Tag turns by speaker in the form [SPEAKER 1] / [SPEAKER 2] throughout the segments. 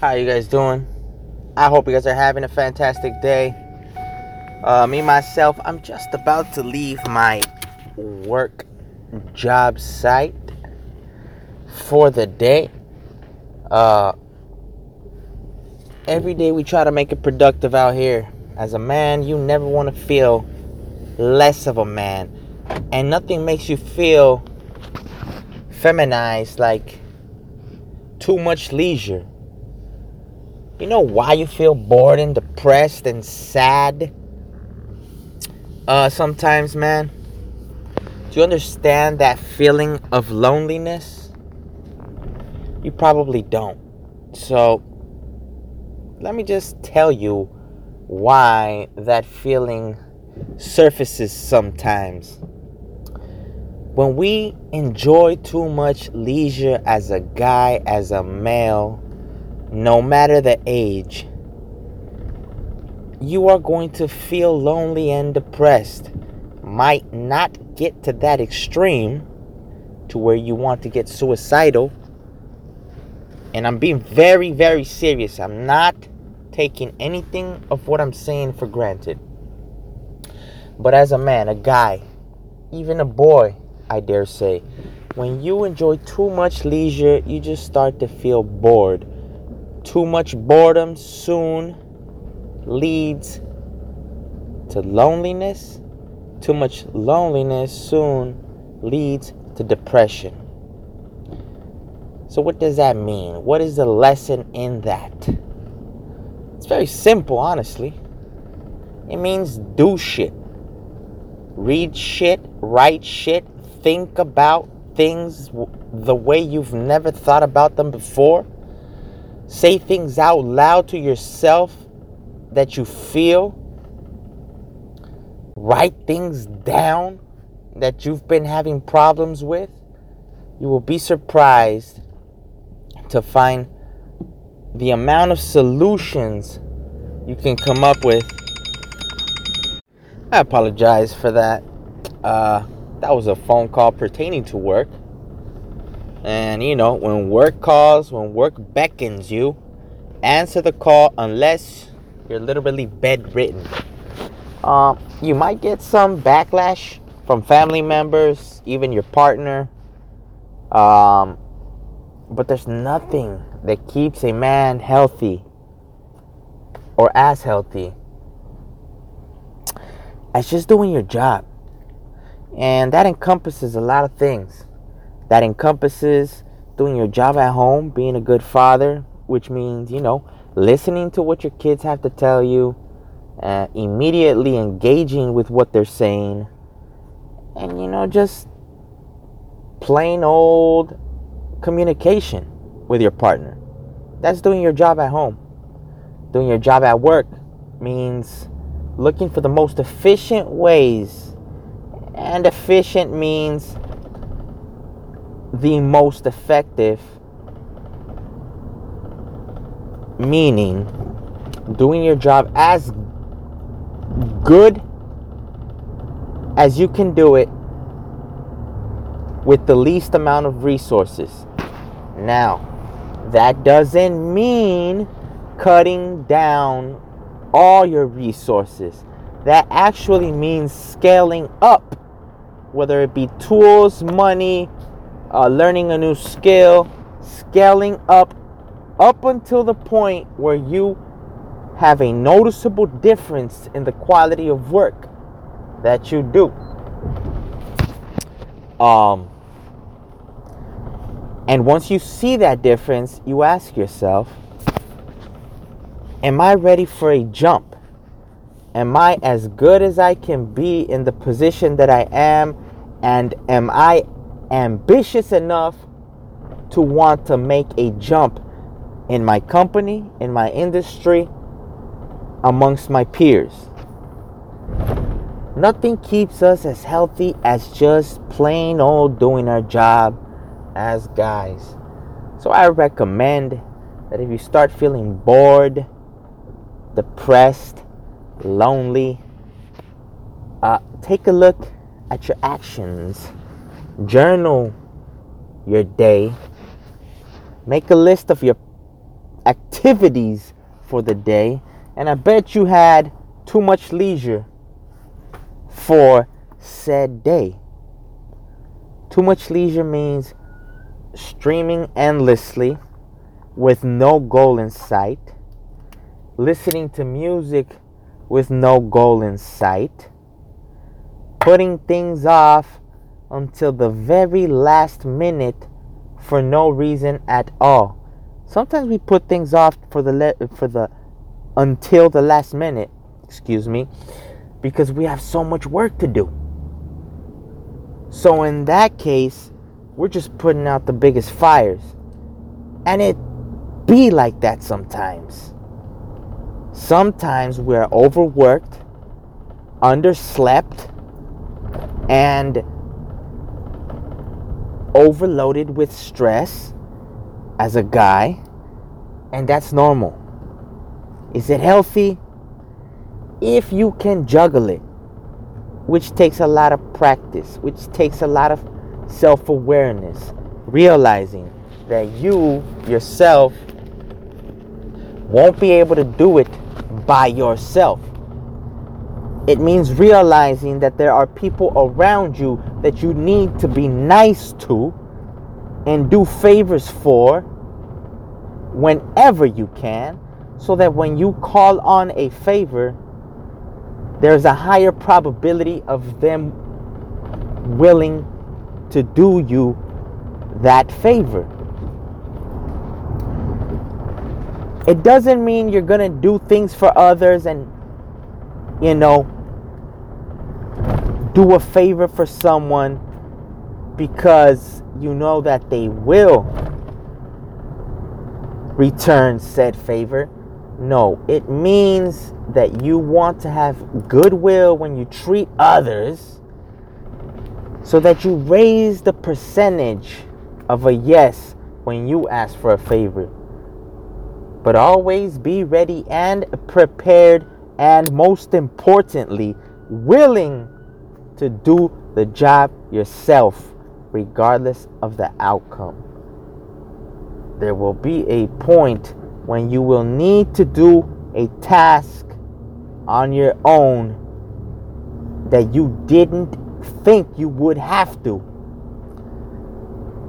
[SPEAKER 1] How you guys doing? I hope you guys are having a fantastic day. Uh, me myself, I'm just about to leave my work job site for the day. Uh, every day we try to make it productive out here. As a man, you never want to feel less of a man, and nothing makes you feel feminized like too much leisure. You know why you feel bored and depressed and sad? Uh, sometimes, man. Do you understand that feeling of loneliness? You probably don't. So, let me just tell you why that feeling surfaces sometimes. When we enjoy too much leisure as a guy, as a male, no matter the age, you are going to feel lonely and depressed. Might not get to that extreme to where you want to get suicidal. And I'm being very, very serious. I'm not taking anything of what I'm saying for granted. But as a man, a guy, even a boy, I dare say, when you enjoy too much leisure, you just start to feel bored. Too much boredom soon leads to loneliness. Too much loneliness soon leads to depression. So, what does that mean? What is the lesson in that? It's very simple, honestly. It means do shit. Read shit, write shit, think about things the way you've never thought about them before. Say things out loud to yourself that you feel. Write things down that you've been having problems with. You will be surprised to find the amount of solutions you can come up with I apologize for that. Uh, that was a phone call pertaining to work. And you know, when work calls, when work beckons you, answer the call unless you're literally bedridden. Uh, you might get some backlash from family members, even your partner. Um, but there's nothing that keeps a man healthy or as healthy as just doing your job. And that encompasses a lot of things. That encompasses doing your job at home, being a good father, which means, you know, listening to what your kids have to tell you, uh, immediately engaging with what they're saying, and, you know, just plain old communication with your partner. That's doing your job at home. Doing your job at work means looking for the most efficient ways. And efficient means the most effective, meaning doing your job as good as you can do it with the least amount of resources. Now, that doesn't mean cutting down all your resources. That actually means scaling up, whether it be tools, money, uh, learning a new skill, scaling up up until the point where you have a noticeable difference in the quality of work that you do. Um, and once you see that difference, you ask yourself, Am I ready for a jump? Am I as good as I can be in the position that I am? And am I ambitious enough to want to make a jump in my company, in my industry, amongst my peers? Nothing keeps us as healthy as just plain old doing our job as guys. So I recommend that if you start feeling bored, depressed, lonely, uh, take a look at your actions. Journal your day. Make a list of your activities for the day, and I bet you had too much leisure for said day. Too much leisure means streaming endlessly with no goal in sight, listening to music with no goal in sight, putting things off until the very last minute for no reason at all. Sometimes we put things off for the le- for the until the last minute, excuse me, because we have so much work to do. So in that case, we're just putting out the biggest fires. And it be like that sometimes. Sometimes we're overworked, underslept, and overloaded with stress as a guy, and that's normal. Is it healthy? If you can juggle it, which takes a lot of practice, which takes a lot of self awareness, realizing that you yourself won't be able to do it by yourself. It means realizing that there are people around you that you need to be nice to and do favors for whenever you can, so that when you call on a favor, there's a higher probability of them willing to do you that favor. It doesn't mean you're going to do things for others and, you know, do a favor for someone because you know that they will return said favor. No, it means that you want to have goodwill when you treat others so that you raise the percentage of a yes when you ask for a favor. But always be ready and prepared, and most importantly, willing to do the job yourself, regardless of the outcome. There will be a point when you will need to do a task on your own that you didn't think you would have to.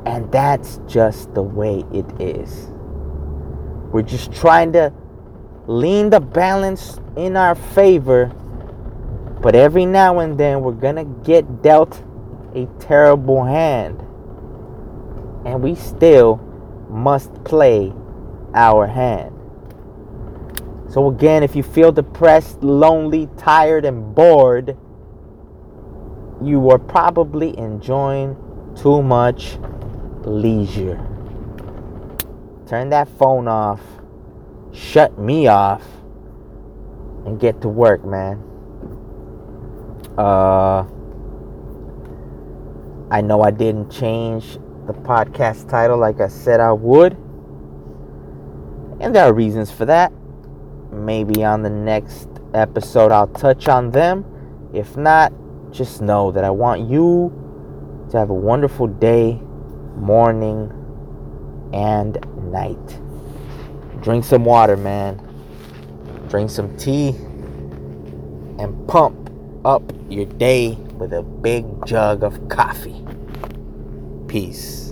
[SPEAKER 1] And that's just the way it is. We're just trying to lean the balance in our favor, but every now and then we're going to get dealt a terrible hand. And we still must play our hand. So, again, if you feel depressed, lonely, tired, and bored, you are probably enjoying too much leisure. Turn that phone off, shut me off, and get to work, man. Uh, I know I didn't change the podcast title like I said I would. And there are reasons for that. Maybe on the next episode I'll touch on them. If not, just know that I want you to have a wonderful day, morning, and night. Drink some water, man. Drink some tea and pump up your day with a big jug of coffee. Peace.